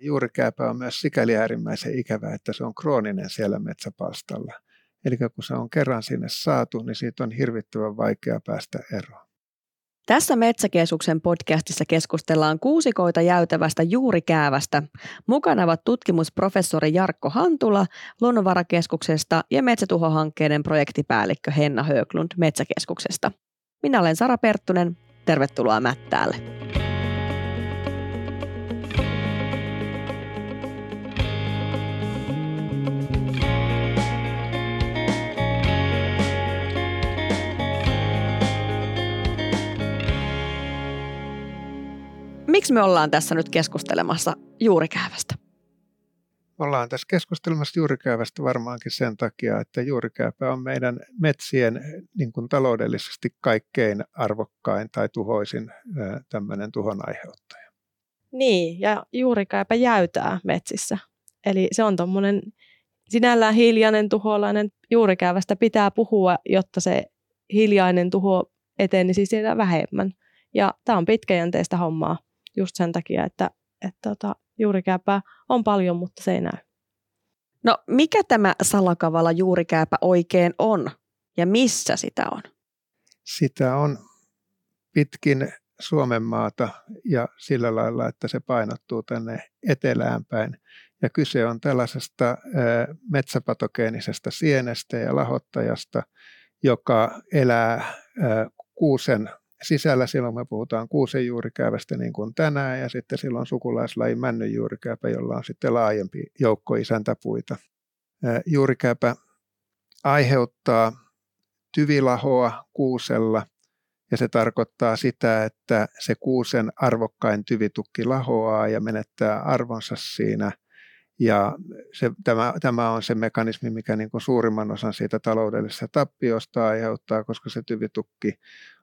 Juurikääpä on myös sikäli äärimmäisen ikävä, että se on krooninen siellä metsäpalstalla. Eli kun se on kerran sinne saatu, niin siitä on hirvittävän vaikea päästä eroon. Tässä Metsäkeskuksen podcastissa keskustellaan kuusikoita jäytävästä juurikäävästä. Mukana ovat tutkimusprofessori Jarkko Hantula Luonnonvarakeskuksesta ja Metsätuhohankkeiden projektipäällikkö Henna Höglund Metsäkeskuksesta. Minä olen Sara Perttunen. Tervetuloa Mättäälle. Miksi me ollaan tässä nyt keskustelemassa juurikäävästä? Ollaan tässä keskustelemassa juurikäävästä varmaankin sen takia, että juurikääpä on meidän metsien niin kuin taloudellisesti kaikkein arvokkain tai tuhoisin tämmöinen tuhon aiheuttaja. Niin, ja juurikääpä jäytää metsissä. Eli se on tuommoinen sinällään hiljainen tuholainen. Juurikäävästä pitää puhua, jotta se hiljainen tuho etenisi siellä vähemmän. Ja tämä on pitkäjänteistä hommaa just sen takia, että, että tota, juurikääpää on paljon, mutta se ei näy. No mikä tämä salakavala juurikääpä oikein on ja missä sitä on? Sitä on pitkin Suomen maata ja sillä lailla, että se painottuu tänne etelään päin. Ja kyse on tällaisesta metsäpatogeenisesta sienestä ja lahottajasta, joka elää kuusen sisällä silloin me puhutaan kuusen juurikäävästä niin kuin tänään ja sitten silloin sukulaislaji männyn juurikääpä, jolla on sitten laajempi joukko isäntäpuita. Juurikääpä aiheuttaa tyvilahoa kuusella ja se tarkoittaa sitä, että se kuusen arvokkain tyvitukki lahoaa ja menettää arvonsa siinä – ja se, tämä, tämä on se mekanismi, mikä niin kuin suurimman osan siitä taloudellisesta tappiosta aiheuttaa, koska se tyvitukki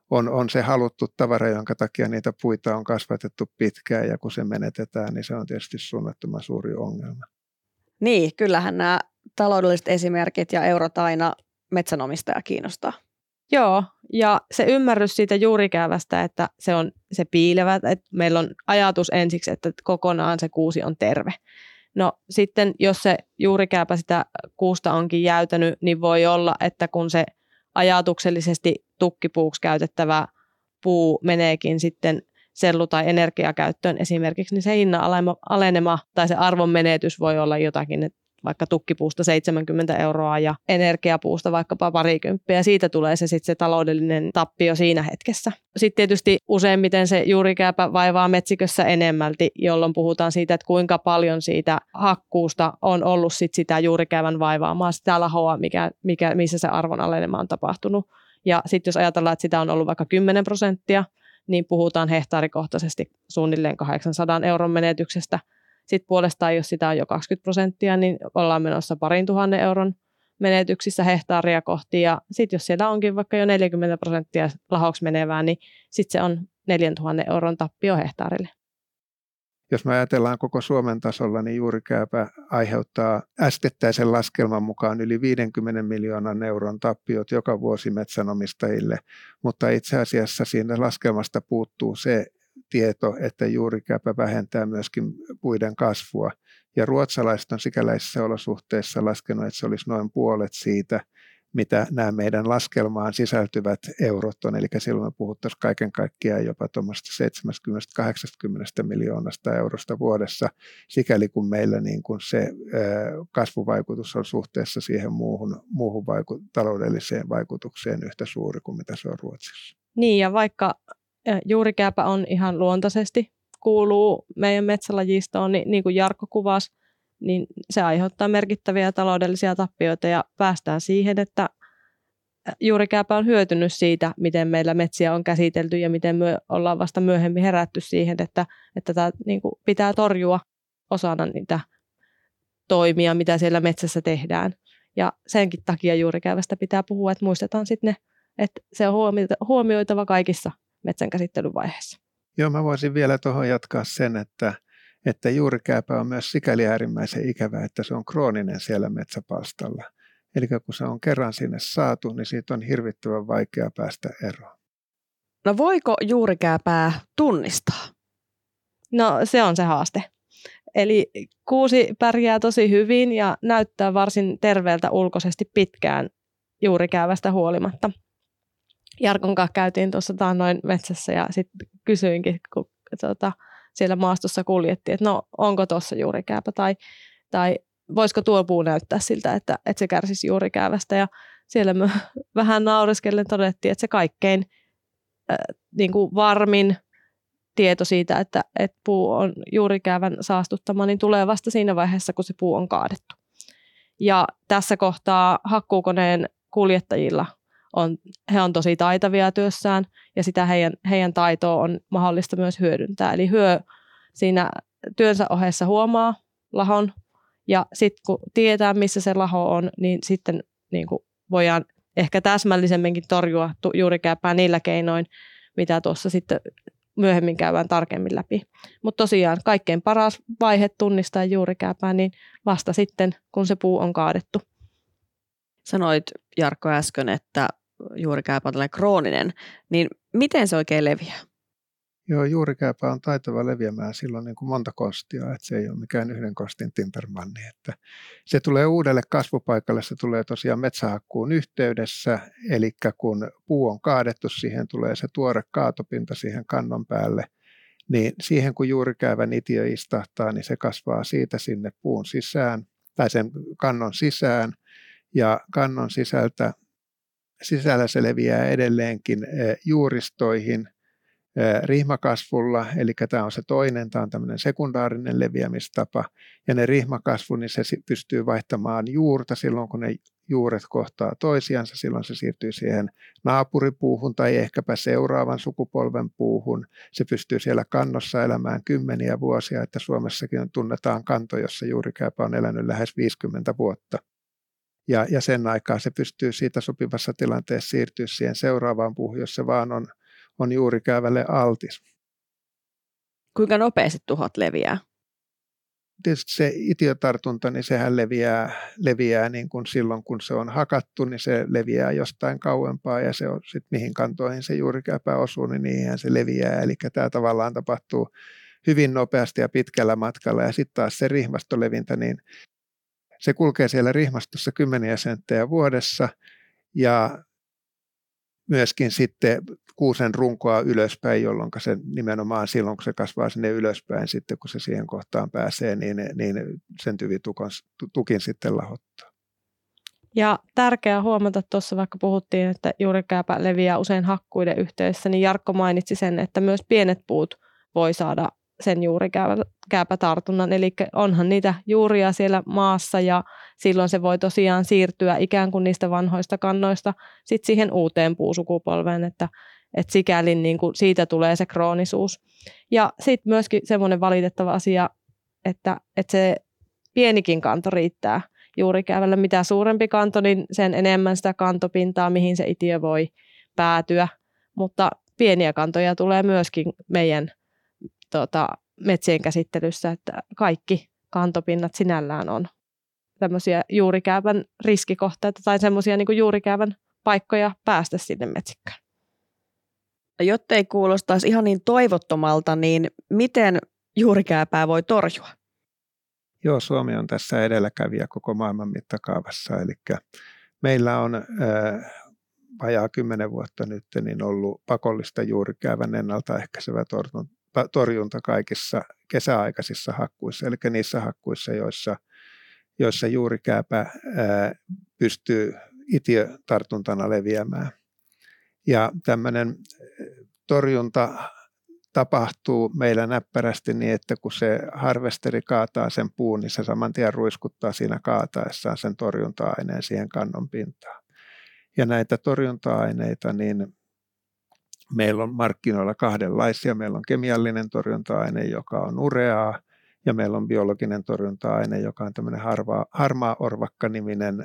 on, on se haluttu tavara, jonka takia niitä puita on kasvatettu pitkään ja kun se menetetään, niin se on tietysti suunnattoman suuri ongelma. Niin, kyllähän nämä taloudelliset esimerkit ja eurot aina metsänomistaja kiinnostaa. Joo, ja se ymmärrys siitä juurikäävästä, että se on se piilevä, että meillä on ajatus ensiksi, että kokonaan se kuusi on terve. No sitten, jos se juurikääpä sitä kuusta onkin jäytänyt, niin voi olla, että kun se ajatuksellisesti tukkipuuksi käytettävä puu meneekin sitten sellu- tai energiakäyttöön. Esimerkiksi, niin se hinnan alenema tai se arvon menetys voi olla jotakin, että vaikka tukkipuusta 70 euroa ja energiapuusta vaikkapa parikymppiä. Siitä tulee se sitten se taloudellinen tappio siinä hetkessä. Sitten tietysti useimmiten se juurikääpä vaivaa metsikössä enemmälti, jolloin puhutaan siitä, että kuinka paljon siitä hakkuusta on ollut sit sitä juurikäävän vaivaamaa, sitä lahoa, mikä, mikä, missä se arvon alenema on tapahtunut. Ja sitten jos ajatellaan, että sitä on ollut vaikka 10 prosenttia, niin puhutaan hehtaarikohtaisesti suunnilleen 800 euron menetyksestä – sitten puolestaan, jos sitä on jo 20 prosenttia, niin ollaan menossa parin tuhannen euron menetyksissä hehtaaria kohti. Ja sitten jos siellä onkin vaikka jo 40 prosenttia lahoksi menevää, niin sitten se on 4000 euron tappio hehtaarille. Jos me ajatellaan koko Suomen tasolla, niin juurikääpä aiheuttaa äskettäisen laskelman mukaan yli 50 miljoonan euron tappiot joka vuosi metsänomistajille, mutta itse asiassa siinä laskelmasta puuttuu se, tieto, että juurikääpä vähentää myöskin puiden kasvua. Ja ruotsalaiset on sikäläisissä olosuhteissa laskenut, että se olisi noin puolet siitä, mitä nämä meidän laskelmaan sisältyvät eurot on. Eli silloin me puhuttaisiin kaiken kaikkiaan jopa tuommoista 70-80 miljoonasta eurosta vuodessa, sikäli kun meillä niin kuin se kasvuvaikutus on suhteessa siihen muuhun, muuhun vaiku- taloudelliseen vaikutukseen yhtä suuri kuin mitä se on Ruotsissa. Niin ja vaikka juurikääpä on ihan luontaisesti kuuluu meidän metsälajistoon, niin, niin kuin Jarkko kuvasi, niin se aiheuttaa merkittäviä taloudellisia tappioita ja päästään siihen, että juurikääpä on hyötynyt siitä, miten meillä metsiä on käsitelty ja miten me ollaan vasta myöhemmin herätty siihen, että, että tämä niin kuin pitää torjua osana niitä toimia, mitä siellä metsässä tehdään. Ja senkin takia juurikäävästä pitää puhua, että muistetaan sitten ne, että se on huomioitava kaikissa metsän käsittelyvaiheessa. Joo, mä voisin vielä tuohon jatkaa sen, että, että juurikääpä on myös sikäli äärimmäisen ikävä, että se on krooninen siellä metsäpalstalla. Eli kun se on kerran sinne saatu, niin siitä on hirvittävän vaikea päästä eroon. No voiko juurikääpää tunnistaa? No se on se haaste. Eli kuusi pärjää tosi hyvin ja näyttää varsin terveeltä ulkoisesti pitkään juurikäävästä huolimatta. Jarkon kanssa käytiin tuossa noin metsässä ja sitten kysyinkin, kun tuota, siellä maastossa kuljettiin, että no onko tuossa juurikääpä tai, tai voisiko tuo puu näyttää siltä, että, että se kärsisi juurikäävästä. Ja siellä me vähän naureskellen todettiin, että se kaikkein äh, niin kuin varmin tieto siitä, että, että puu on juurikäävän saastuttama, niin tulee vasta siinä vaiheessa, kun se puu on kaadettu. Ja tässä kohtaa hakkuukoneen kuljettajilla on, he on tosi taitavia työssään ja sitä heidän, heidän taitoa on mahdollista myös hyödyntää. Eli hyö siinä työnsä ohessa huomaa lahon ja sitten kun tietää, missä se laho on, niin sitten niin kuin voidaan ehkä täsmällisemminkin torjua juurikääpää niillä keinoin, mitä tuossa sitten myöhemmin käydään tarkemmin läpi. Mutta tosiaan kaikkein paras vaihe tunnistaa juurikääpää, niin vasta sitten, kun se puu on kaadettu. Sanoit Jarkko äsken, että juurikääpä on krooninen, niin miten se oikein leviää? Joo, juurikääpä on taitava leviämään silloin niin kuin monta kostia, että se ei ole mikään yhden kostin timpermanni. Että se tulee uudelle kasvupaikalle, se tulee tosiaan metsähakkuun yhteydessä, eli kun puu on kaadettu, siihen tulee se tuore kaatopinta siihen kannon päälle, niin siihen kun juurikäävän itiö istahtaa, niin se kasvaa siitä sinne puun sisään tai sen kannon sisään, ja kannon sisältä, sisällä se leviää edelleenkin juuristoihin – rihmakasvulla, eli tämä on se toinen, tämä on tämmöinen sekundaarinen leviämistapa, ja ne rihmakasvu, niin se pystyy vaihtamaan juurta silloin, kun ne juuret kohtaa toisiansa, silloin se siirtyy siihen naapuripuuhun tai ehkäpä seuraavan sukupolven puuhun. Se pystyy siellä kannossa elämään kymmeniä vuosia, että Suomessakin tunnetaan kanto, jossa juurikääpä on elänyt lähes 50 vuotta. Ja, ja sen aikaa se pystyy siitä sopivassa tilanteessa siirtyä siihen seuraavaan puuhun, jos se vaan on on juurikäävälle altis. Kuinka nopeasti tuhot leviää? Tietysti se itiotartunta, niin sehän leviää, leviää niin kuin silloin, kun se on hakattu, niin se leviää jostain kauempaa ja se on sitten mihin kantoihin se juurikääpä osuu, niin niihin se leviää. Eli tämä tavallaan tapahtuu hyvin nopeasti ja pitkällä matkalla. Ja sitten taas se rihmastolevintä, niin se kulkee siellä rihmastossa kymmeniä senttejä vuodessa ja myöskin sitten kuusen runkoa ylöspäin, jolloin se nimenomaan silloin, kun se kasvaa sinne ylöspäin, sitten kun se siihen kohtaan pääsee, niin, niin sen tyvitukon, tukin sitten lahottaa. Ja tärkeää huomata tuossa, vaikka puhuttiin, että juurikääpä leviää usein hakkuiden yhteydessä, niin Jarkko mainitsi sen, että myös pienet puut voi saada sen juurikääpätartunnan. Eli onhan niitä juuria siellä maassa ja silloin se voi tosiaan siirtyä ikään kuin niistä vanhoista kannoista sit siihen uuteen puusukupolveen, että, että sikäli niin kuin siitä tulee se kroonisuus. Ja sitten myöskin semmoinen valitettava asia, että, että se pienikin kanto riittää juurikäävällä. Mitä suurempi kanto, niin sen enemmän sitä kantopintaa, mihin se itiö voi päätyä. Mutta pieniä kantoja tulee myöskin meidän tuota, metsien käsittelyssä, että kaikki kantopinnat sinällään on tämmöisiä juurikäävän riskikohteita tai semmoisia niin juurikäävän paikkoja päästä sinne metsikkään. Jotta ei kuulostaisi ihan niin toivottomalta, niin miten juurikääpää voi torjua? Joo, Suomi on tässä edelläkävijä koko maailman mittakaavassa. Eli meillä on äh, vajaa kymmenen vuotta nyt niin ollut pakollista juurikäävän ennaltaehkäisevä torjunta kaikissa kesäaikaisissa hakkuissa, eli niissä hakkuissa, joissa, joissa juurikääpä ää, pystyy itiötartuntana leviämään. Ja tämmöinen torjunta tapahtuu meillä näppärästi niin, että kun se harvesteri kaataa sen puun, niin se saman tien ruiskuttaa siinä kaataessaan sen torjunta-aineen siihen kannon pintaan. Ja näitä torjunta-aineita, niin Meillä on markkinoilla kahdenlaisia. Meillä on kemiallinen torjunta-aine, joka on ureaa, ja meillä on biologinen torjunta-aine, joka on tämmöinen harvaa, harmaa orvakka-niminen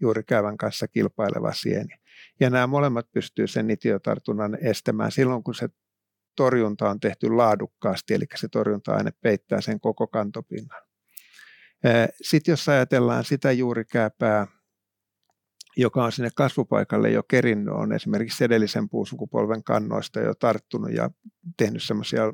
juuri käyvän kanssa kilpaileva sieni. Ja nämä molemmat pystyy sen nitiotartunnan estämään silloin, kun se torjunta on tehty laadukkaasti, eli se torjunta-aine peittää sen koko kantopinnan. Sitten jos ajatellaan sitä juurikääpää, joka on sinne kasvupaikalle jo kerinnyt, on esimerkiksi edellisen puusukupolven kannoista jo tarttunut ja tehnyt semmoisia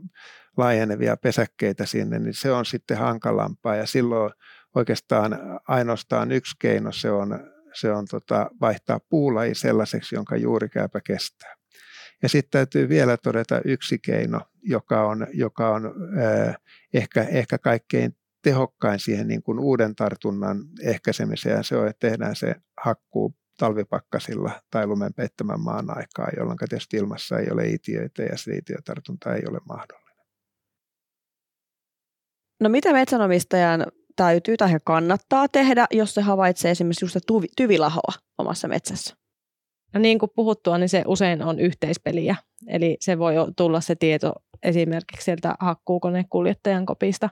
laajenevia pesäkkeitä sinne, niin se on sitten hankalampaa ja silloin oikeastaan ainoastaan yksi keino se on, se on tota, vaihtaa puulaji sellaiseksi, jonka juurikääpä kestää. Ja sitten täytyy vielä todeta yksi keino, joka on, joka on äh, ehkä, ehkä kaikkein tehokkain siihen niin kuin uuden tartunnan ehkäisemiseen, se on, että tehdään se hakkuu talvipakkasilla tai lumen peittämän maan aikaa, jolloin tietysti ilmassa ei ole itiöitä ja se itiötartunta ei ole mahdollinen. No mitä metsänomistajan täytyy tai kannattaa tehdä, jos se havaitsee esimerkiksi just tyvilahoa omassa metsässä? No niin kuin puhuttua, niin se usein on yhteispeliä. Eli se voi tulla se tieto esimerkiksi sieltä hakkuukonekuljettajan kopista.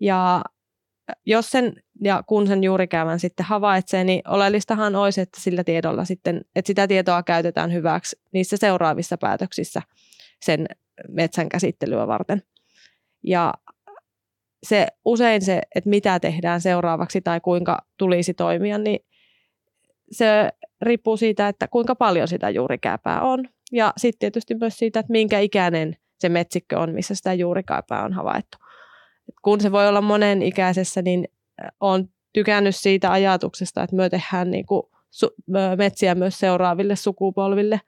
Ja jos sen ja kun sen juurikäyvän sitten havaitsee, niin oleellistahan olisi, että sillä tiedolla sitten, että sitä tietoa käytetään hyväksi niissä seuraavissa päätöksissä sen metsän käsittelyä varten. Ja se usein se, että mitä tehdään seuraavaksi tai kuinka tulisi toimia, niin se riippuu siitä, että kuinka paljon sitä juurikääpää on. Ja sitten tietysti myös siitä, että minkä ikäinen se metsikkö on, missä sitä juurikääpää on havaittu. Kun se voi olla monen ikäisessä, niin on tykännyt siitä ajatuksesta, että me tehdään niin kuin metsiä myös seuraaville sukupolville.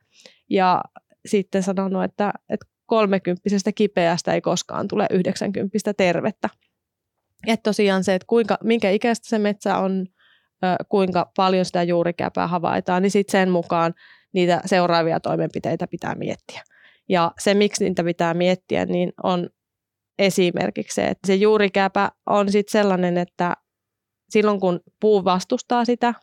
Ja sitten sanonut, että, että kolmekymppisestä kipeästä ei koskaan tule yhdeksänkymppistä tervettä. Että tosiaan se, että kuinka, minkä ikäistä se metsä on, kuinka paljon sitä juurikäpää havaitaan, niin sitten sen mukaan niitä seuraavia toimenpiteitä pitää miettiä. Ja se, miksi niitä pitää miettiä, niin on esimerkiksi se, että se juurikäpä on sitten sellainen, että silloin kun puu vastustaa sitä,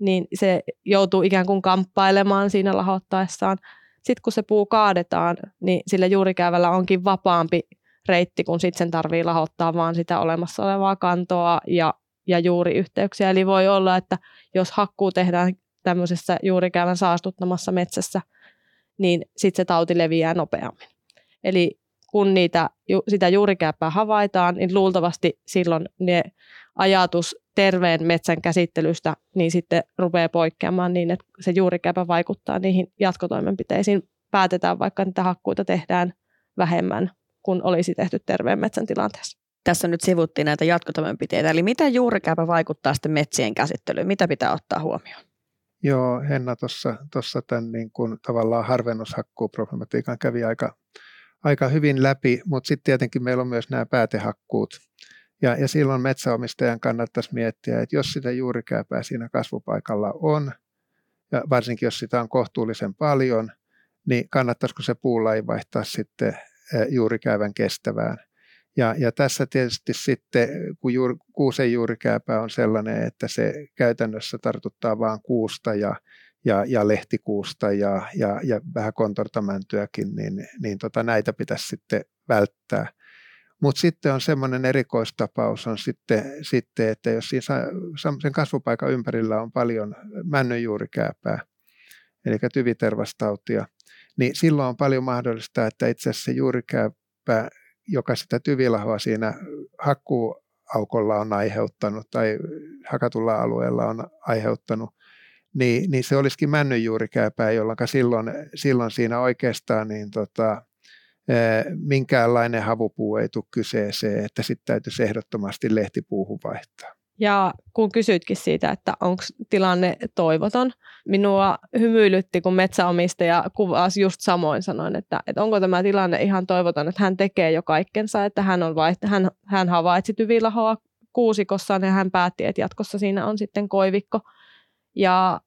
niin se joutuu ikään kuin kamppailemaan siinä lahottaessaan. Sitten kun se puu kaadetaan, niin sillä juurikäyvällä onkin vapaampi reitti, kun sitten sen tarvii lahottaa vaan sitä olemassa olevaa kantoa ja, ja juuriyhteyksiä. Eli voi olla, että jos hakkuu tehdään tämmöisessä juurikäyvän saastuttamassa metsässä, niin sitten se tauti leviää nopeammin. Eli kun niitä, sitä juurikääppää havaitaan, niin luultavasti silloin ne ajatus terveen metsän käsittelystä niin sitten rupeaa poikkeamaan niin, että se juurikääpä vaikuttaa niihin jatkotoimenpiteisiin. Päätetään vaikka niitä hakkuita tehdään vähemmän kuin olisi tehty terveen metsän tilanteessa. Tässä nyt sivuttiin näitä jatkotoimenpiteitä, eli miten juurikääpä vaikuttaa sitten metsien käsittelyyn? Mitä pitää ottaa huomioon? Joo, Henna tuossa tämän niin kuin, tavallaan harvennushakkuuproblematiikan kävi aika aika hyvin läpi, mutta sitten tietenkin meillä on myös nämä päätehakkuut. Ja, ja silloin metsäomistajan kannattaisi miettiä, että jos sitä juurikääpää siinä kasvupaikalla on, ja varsinkin jos sitä on kohtuullisen paljon, niin kannattaisiko se puulaji vaihtaa sitten juurikäävän kestävään. Ja, ja tässä tietysti sitten, kun juur, kuusen juurikääpä on sellainen, että se käytännössä tartuttaa vain kuusta ja ja, ja lehtikuusta ja, ja, ja vähän kontortamäntyäkin, niin, niin tota, näitä pitäisi sitten välttää. Mutta sitten on semmoinen erikoistapaus on sitten, sitten että jos siinä sen kasvupaikan ympärillä on paljon männönjuurikääpää, eli tyvitervastautia, niin silloin on paljon mahdollista, että itse asiassa se juurikääpä, joka sitä tyvilahoa siinä hakkuuaukolla on aiheuttanut tai hakatulla alueella on aiheuttanut, niin, niin se olisikin männynjuurikääpää, jolloin silloin, silloin siinä oikeastaan niin tota, minkäänlainen havupuu ei tule kyseeseen, että sitten täytyisi ehdottomasti lehtipuuhun vaihtaa. Ja kun kysyitkin siitä, että onko tilanne toivoton, minua hymyilytti, kun metsäomistaja kuvasi just samoin sanoin, että, että onko tämä tilanne ihan toivoton, että hän tekee jo kaikkensa, että hän, on vaiht- hän, hän havaitsi tyvilahoa kuusikossaan ja hän päätti, että jatkossa siinä on sitten koivikko – ja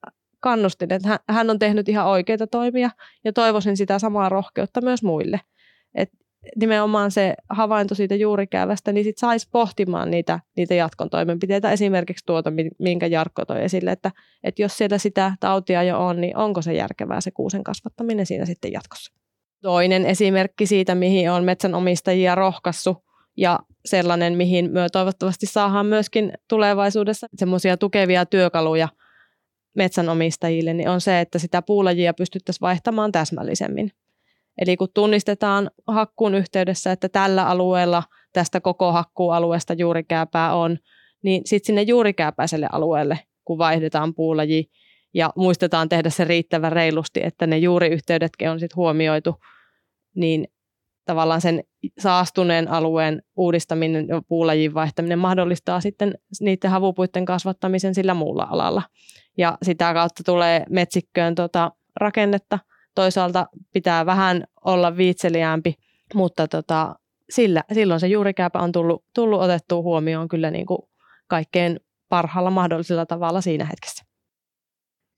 kannustin, että hän on tehnyt ihan oikeita toimia ja toivoisin sitä samaa rohkeutta myös muille. Et nimenomaan se havainto siitä juurikäävästä, niin sit saisi pohtimaan niitä, niitä jatkon toimenpiteitä, esimerkiksi tuota, minkä Jarkko toi esille, että, että jos siellä sitä tautia jo on, niin onko se järkevää se kuusen kasvattaminen siinä sitten jatkossa. Toinen esimerkki siitä, mihin on metsänomistajia rohkassu ja sellainen, mihin me toivottavasti saadaan myöskin tulevaisuudessa semmoisia tukevia työkaluja – metsänomistajille, niin on se, että sitä puulajia pystyttäisiin vaihtamaan täsmällisemmin. Eli kun tunnistetaan hakkuun yhteydessä, että tällä alueella tästä koko hakkuualueesta juurikääpää on, niin sitten sinne juurikääpäiselle alueelle, kun vaihdetaan puulaji, ja muistetaan tehdä se riittävän reilusti, että ne juuriyhteydetkin on sitten huomioitu, niin tavallaan sen saastuneen alueen uudistaminen ja puulajin vaihtaminen mahdollistaa sitten niiden havupuiden kasvattamisen sillä muulla alalla. Ja sitä kautta tulee metsikköön tota rakennetta. Toisaalta pitää vähän olla viitseliäämpi, mutta tota, sillä, silloin se juurikääpä on tullut, tullut otettua huomioon kyllä niin kuin kaikkein parhaalla mahdollisella tavalla siinä hetkessä.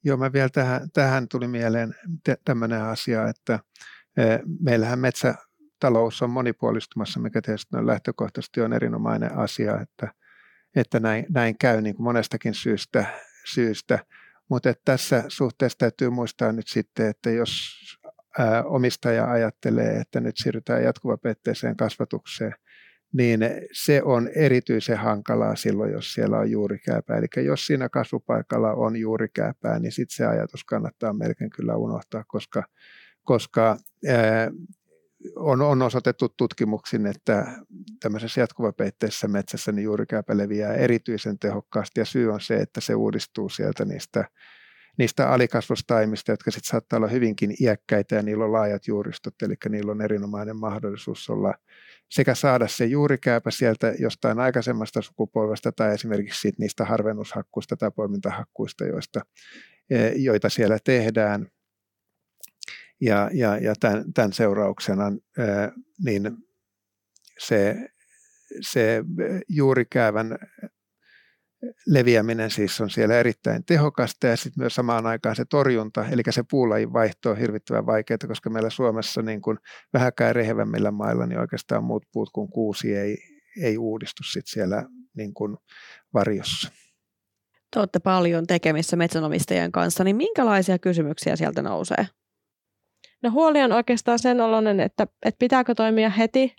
Joo, mä vielä tähän, tähän tuli mieleen tämmöinen asia, että e, meillähän metsätalous on monipuolistumassa, mikä tietysti on lähtökohtaisesti on erinomainen asia, että, että näin, näin käy niin kuin monestakin syystä, syystä. mutta tässä suhteessa täytyy muistaa nyt sitten, että jos omistaja ajattelee, että nyt siirrytään jatkuvapeitteiseen kasvatukseen, niin se on erityisen hankalaa silloin, jos siellä on juurikääpää. Eli jos siinä kasvupaikalla on juurikääpää, niin sitten se ajatus kannattaa melkein kyllä unohtaa, koska, koska ää, on, on osoitettu tutkimuksin, että tämmöisessä jatkuvapeitteisessä metsässä niin juurikääpä leviää erityisen tehokkaasti ja syy on se, että se uudistuu sieltä niistä niistä alikasvustaimista, jotka sitten saattaa olla hyvinkin iäkkäitä ja niillä on laajat juuristot, eli niillä on erinomainen mahdollisuus olla sekä saada se juurikääpä sieltä jostain aikaisemmasta sukupolvesta tai esimerkiksi siitä niistä harvennushakkuista tai poimintahakkuista, joista, e, joita siellä tehdään. Ja, ja, ja tämän, tämän seurauksena niin se, se juurikäävän leviäminen siis on siellä erittäin tehokasta ja sitten myös samaan aikaan se torjunta, eli se puulajin vaihto on hirvittävän vaikeaa, koska meillä Suomessa niin kuin vähäkään rehevämmillä mailla niin oikeastaan muut puut kuin kuusi ei, ei uudistu sit siellä niin kuin varjossa. Te olette paljon tekemissä metsänomistajien kanssa, niin minkälaisia kysymyksiä sieltä nousee? No huoli on oikeastaan sen oloinen, että, että pitääkö toimia heti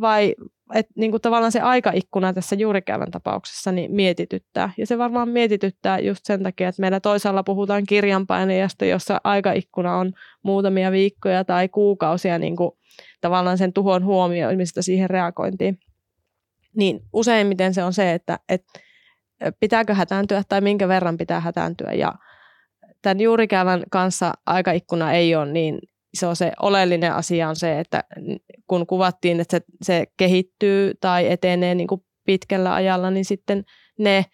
vai että niin kuin tavallaan se aikaikkuna tässä juurikäyvän tapauksessa niin mietityttää. Ja se varmaan mietityttää just sen takia, että meillä toisaalla puhutaan kirjanpainajasta, jossa aikaikkuna on muutamia viikkoja tai kuukausia niin kuin tavallaan sen tuhon huomioimista siihen reagointiin. Niin useimmiten se on se, että, että pitääkö hätääntyä tai minkä verran pitää hätääntyä. Ja tämän juurikäyvän kanssa aikaikkuna ei ole niin se on se oleellinen asia on se, että kun kuvattiin, että se, se kehittyy tai etenee niin kuin pitkällä ajalla, niin sitten ne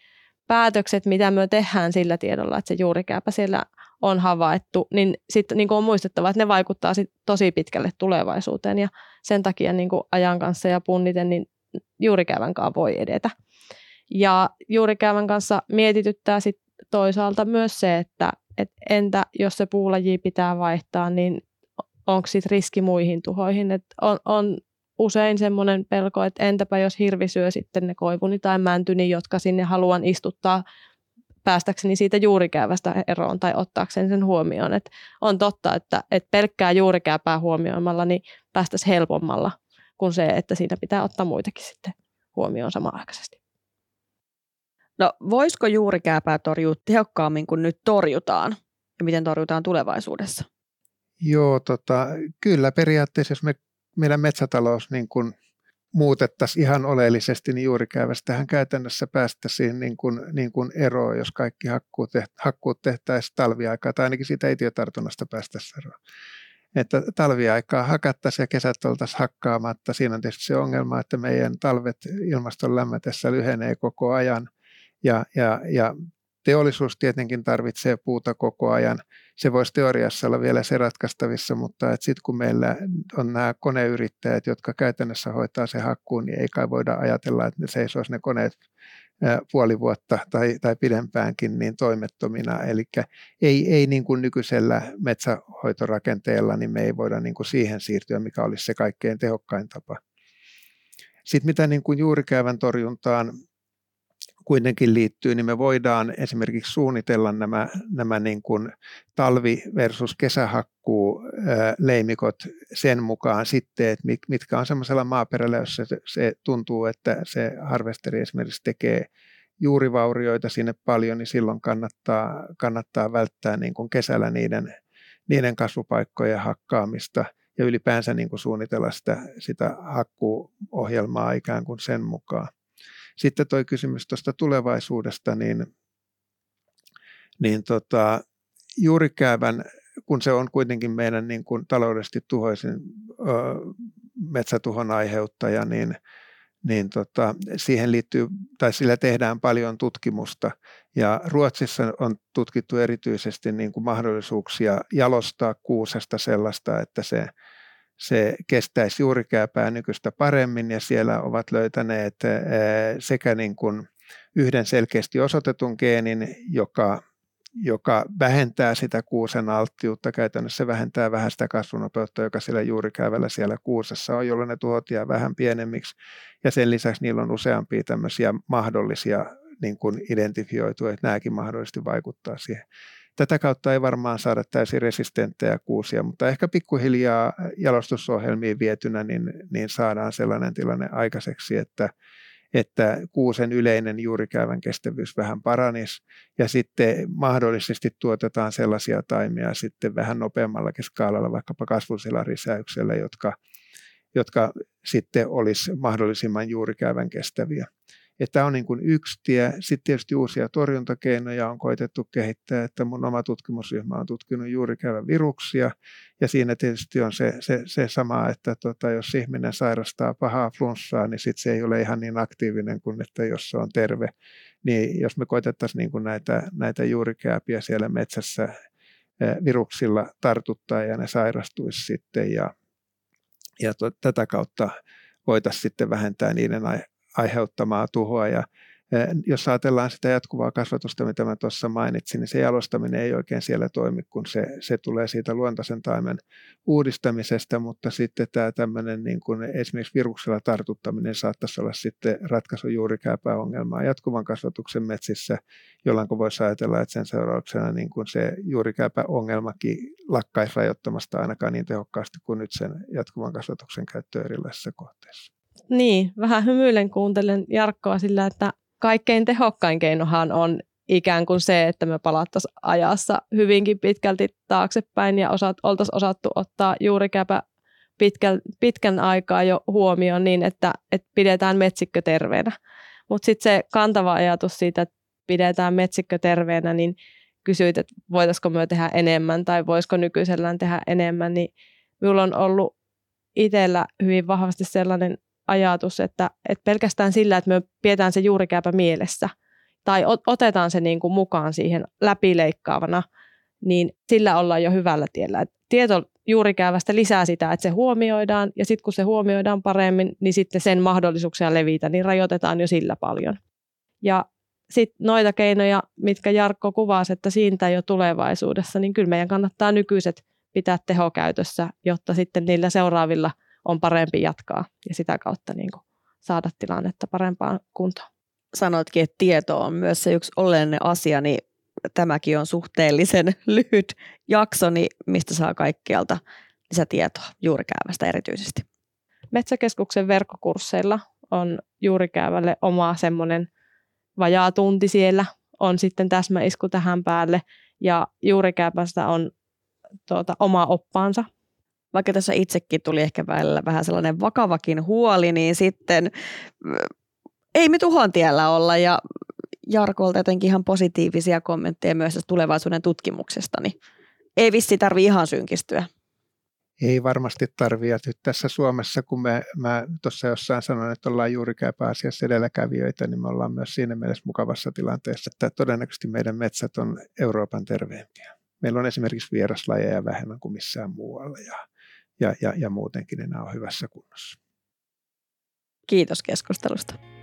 päätökset, mitä me tehdään sillä tiedolla, että se juurikääpä siellä on havaittu, niin sitten niin on muistettava, että ne vaikuttaa sit tosi pitkälle tulevaisuuteen ja sen takia niin kuin ajan kanssa ja punniten, niin juurikäävän kanssa voi edetä. Ja juurikäävän kanssa mietityttää sit toisaalta myös se, että et entä jos se puulaji pitää vaihtaa, niin onko sitten riski muihin tuhoihin. Et on, on usein semmoinen pelko, että entäpä jos hirvi syö sitten ne koivuni tai mäntyni, jotka sinne haluan istuttaa päästäkseni siitä juurikäävästä eroon tai ottaakseni sen huomioon. Et on totta, että, että pelkkää juurikääpää huomioimalla niin päästäisiin helpommalla kuin se, että siinä pitää ottaa muitakin sitten huomioon samanaikaisesti. No voisiko juurikääpää torjua tehokkaammin kuin nyt torjutaan ja miten torjutaan tulevaisuudessa? Joo, tota, kyllä periaatteessa, jos me, meidän metsätalous niin kuin muutettaisiin ihan oleellisesti, niin juurikäyvästähän käytännössä päästäisiin niin kuin, niin kuin eroon, jos kaikki hakkuut, teht, hakkuut tehtäisiin talviaikaa, tai ainakin siitä itiötartunnasta päästäisiin eroon. Että talviaikaa hakattaisiin ja kesät oltaisiin hakkaamatta. Siinä on tietysti se ongelma, että meidän talvet ilmaston lämmetessä lyhenee koko ajan, ja, ja, ja Teollisuus tietenkin tarvitsee puuta koko ajan. Se voisi teoriassa olla vielä se ratkaistavissa, mutta sitten kun meillä on nämä koneyrittäjät, jotka käytännössä hoitaa se hakkuun, niin ei kai voida ajatella, että ne seisoisi ne koneet puoli vuotta tai, tai pidempäänkin niin toimettomina. Eli ei, ei niin kuin nykyisellä metsähoitorakenteella, niin me ei voida niin kuin siihen siirtyä, mikä olisi se kaikkein tehokkain tapa. Sitten mitä niin kuin juurikäyvän torjuntaan kuitenkin liittyy, niin me voidaan esimerkiksi suunnitella nämä, nämä niin kuin talvi- versus kesähakkuu leimikot sen mukaan sitten, että mitkä on semmoisella maaperällä, jossa se, se tuntuu, että se harvesteri esimerkiksi tekee juurivaurioita sinne paljon, niin silloin kannattaa, kannattaa välttää niin kuin kesällä niiden, niiden kasvupaikkojen hakkaamista ja ylipäänsä niin kuin suunnitella sitä, sitä hakkuuohjelmaa ikään kuin sen mukaan. Sitten tuo kysymys tuosta tulevaisuudesta, niin, niin tota, juurikäävän, kun se on kuitenkin meidän niin kuin taloudellisesti tuhoisin ö, metsätuhon aiheuttaja, niin, niin tota, siihen liittyy, tai sillä tehdään paljon tutkimusta. Ja Ruotsissa on tutkittu erityisesti niin kuin mahdollisuuksia jalostaa kuusesta sellaista, että se, se kestäisi juurikääpää nykyistä paremmin, ja siellä ovat löytäneet sekä niin kuin yhden selkeästi osoitetun geenin, joka joka vähentää sitä kuusen alttiutta, käytännössä vähentää vähän sitä kasvunopeutta, joka siellä juurikäyvällä siellä kuusessa on, jolloin ne tuhot jää vähän pienemmiksi. Ja sen lisäksi niillä on useampia tämmöisiä mahdollisia niin kuin identifioitu, että nämäkin mahdollisesti vaikuttaa siihen. Tätä kautta ei varmaan saada täysin resistenttejä kuusia, mutta ehkä pikkuhiljaa jalostusohjelmiin vietynä niin, niin saadaan sellainen tilanne aikaiseksi, että, että kuusen yleinen juurikäyvän kestävyys vähän paranisi ja sitten mahdollisesti tuotetaan sellaisia taimia sitten vähän nopeammallakin skaalalla, vaikkapa kasvusilarisäyksellä, jotka, jotka sitten olisi mahdollisimman juurikäyvän kestäviä. Että tämä on niin kuin yksi tie. Sitten tietysti uusia torjuntakeinoja on koitettu kehittää, että mun oma tutkimusryhmä on tutkinut juurikäyvän viruksia. Ja siinä tietysti on se, se, se sama, että tota, jos ihminen sairastaa pahaa flunssaa, niin sitten se ei ole ihan niin aktiivinen kuin että jos se on terve. Niin jos me koitettaisiin niin kuin näitä, näitä juurikääpiä siellä metsässä viruksilla tartuttaa ja ne sairastuisi sitten ja, ja to, tätä kautta voitaisiin sitten vähentää niiden aiheuttamaa tuhoa. Ja jos ajatellaan sitä jatkuvaa kasvatusta, mitä mä tuossa mainitsin, niin se jalostaminen ei oikein siellä toimi, kun se, se tulee siitä luontaisen taimen uudistamisesta, mutta sitten tämä tämmöinen niin kuin esimerkiksi viruksella tartuttaminen saattaisi olla sitten ratkaisu juurikääpää ongelmaa jatkuvan kasvatuksen metsissä, jolloin voisi ajatella, että sen seurauksena niin kuin se juurikääpä ongelmakin lakkaisi rajoittamasta ainakaan niin tehokkaasti kuin nyt sen jatkuvan kasvatuksen käyttö erilaisissa kohteissa. Niin, vähän hymyilen kuuntelen Jarkkoa sillä, että kaikkein tehokkain keinohan on ikään kuin se, että me palattaisiin ajassa hyvinkin pitkälti taaksepäin ja osat, oltaisiin osattu ottaa juurikäpä pitkän, pitkän aikaa jo huomioon niin, että, että pidetään metsikkö terveenä. Mutta sitten se kantava ajatus siitä, että pidetään metsikkö terveenä, niin kysyit, että voitaisiko me tehdä enemmän tai voisiko nykyisellään tehdä enemmän, niin minulla on ollut itsellä hyvin vahvasti sellainen ajatus, että, että pelkästään sillä, että me pidetään se juurikääpä mielessä tai otetaan se niin kuin mukaan siihen läpileikkaavana, niin sillä ollaan jo hyvällä tiellä. Et tieto juurikäävästä lisää sitä, että se huomioidaan ja sitten kun se huomioidaan paremmin, niin sitten sen mahdollisuuksia levitä, niin rajoitetaan jo sillä paljon. Ja sitten noita keinoja, mitkä Jarkko kuvasi, että siitä jo tulevaisuudessa, niin kyllä meidän kannattaa nykyiset pitää tehokäytössä, jotta sitten niillä seuraavilla – on parempi jatkaa ja sitä kautta niin kuin saada tilannetta parempaan kuntoon. Sanoitkin, että tieto on myös se yksi oleellinen asia, niin tämäkin on suhteellisen lyhyt jakso, niin mistä saa kaikkialta lisätietoa juurikäävästä erityisesti? Metsäkeskuksen verkkokursseilla on juurikäävälle oma semmoinen vajaa tunti siellä, on sitten täsmäisku tähän päälle ja juurikääpästä on tuota, oma oppaansa, vaikka tässä itsekin tuli ehkä välillä vähän sellainen vakavakin huoli, niin sitten ei me tuhon tiellä olla ja Jarkolta jotenkin ihan positiivisia kommentteja myös tulevaisuuden tutkimuksesta, niin ei vissi tarvi ihan synkistyä. Ei varmasti tarvitse. Nyt tässä Suomessa, kun me, mä tuossa jossain sanoin, että ollaan juurikään pääasiassa edelläkävijöitä, niin me ollaan myös siinä mielessä mukavassa tilanteessa, että todennäköisesti meidän metsät on Euroopan terveempiä. Meillä on esimerkiksi vieraslajeja vähemmän kuin missään muualla ja ja, ja, ja muutenkin enää on hyvässä kunnossa. Kiitos keskustelusta.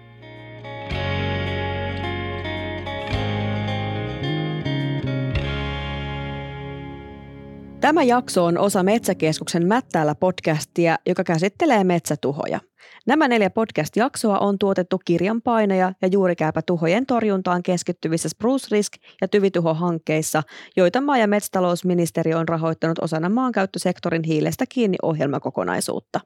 Tämä jakso on osa Metsäkeskuksen Mättäällä podcastia, joka käsittelee metsätuhoja. Nämä neljä podcast-jaksoa on tuotettu kirjanpainoja ja juurikääpätuhojen torjuntaan keskittyvissä Spruce Risk- ja Tyvituho-hankkeissa, joita maa- ja metsätalousministeriö on rahoittanut osana maankäyttösektorin hiilestä kiinni ohjelmakokonaisuutta.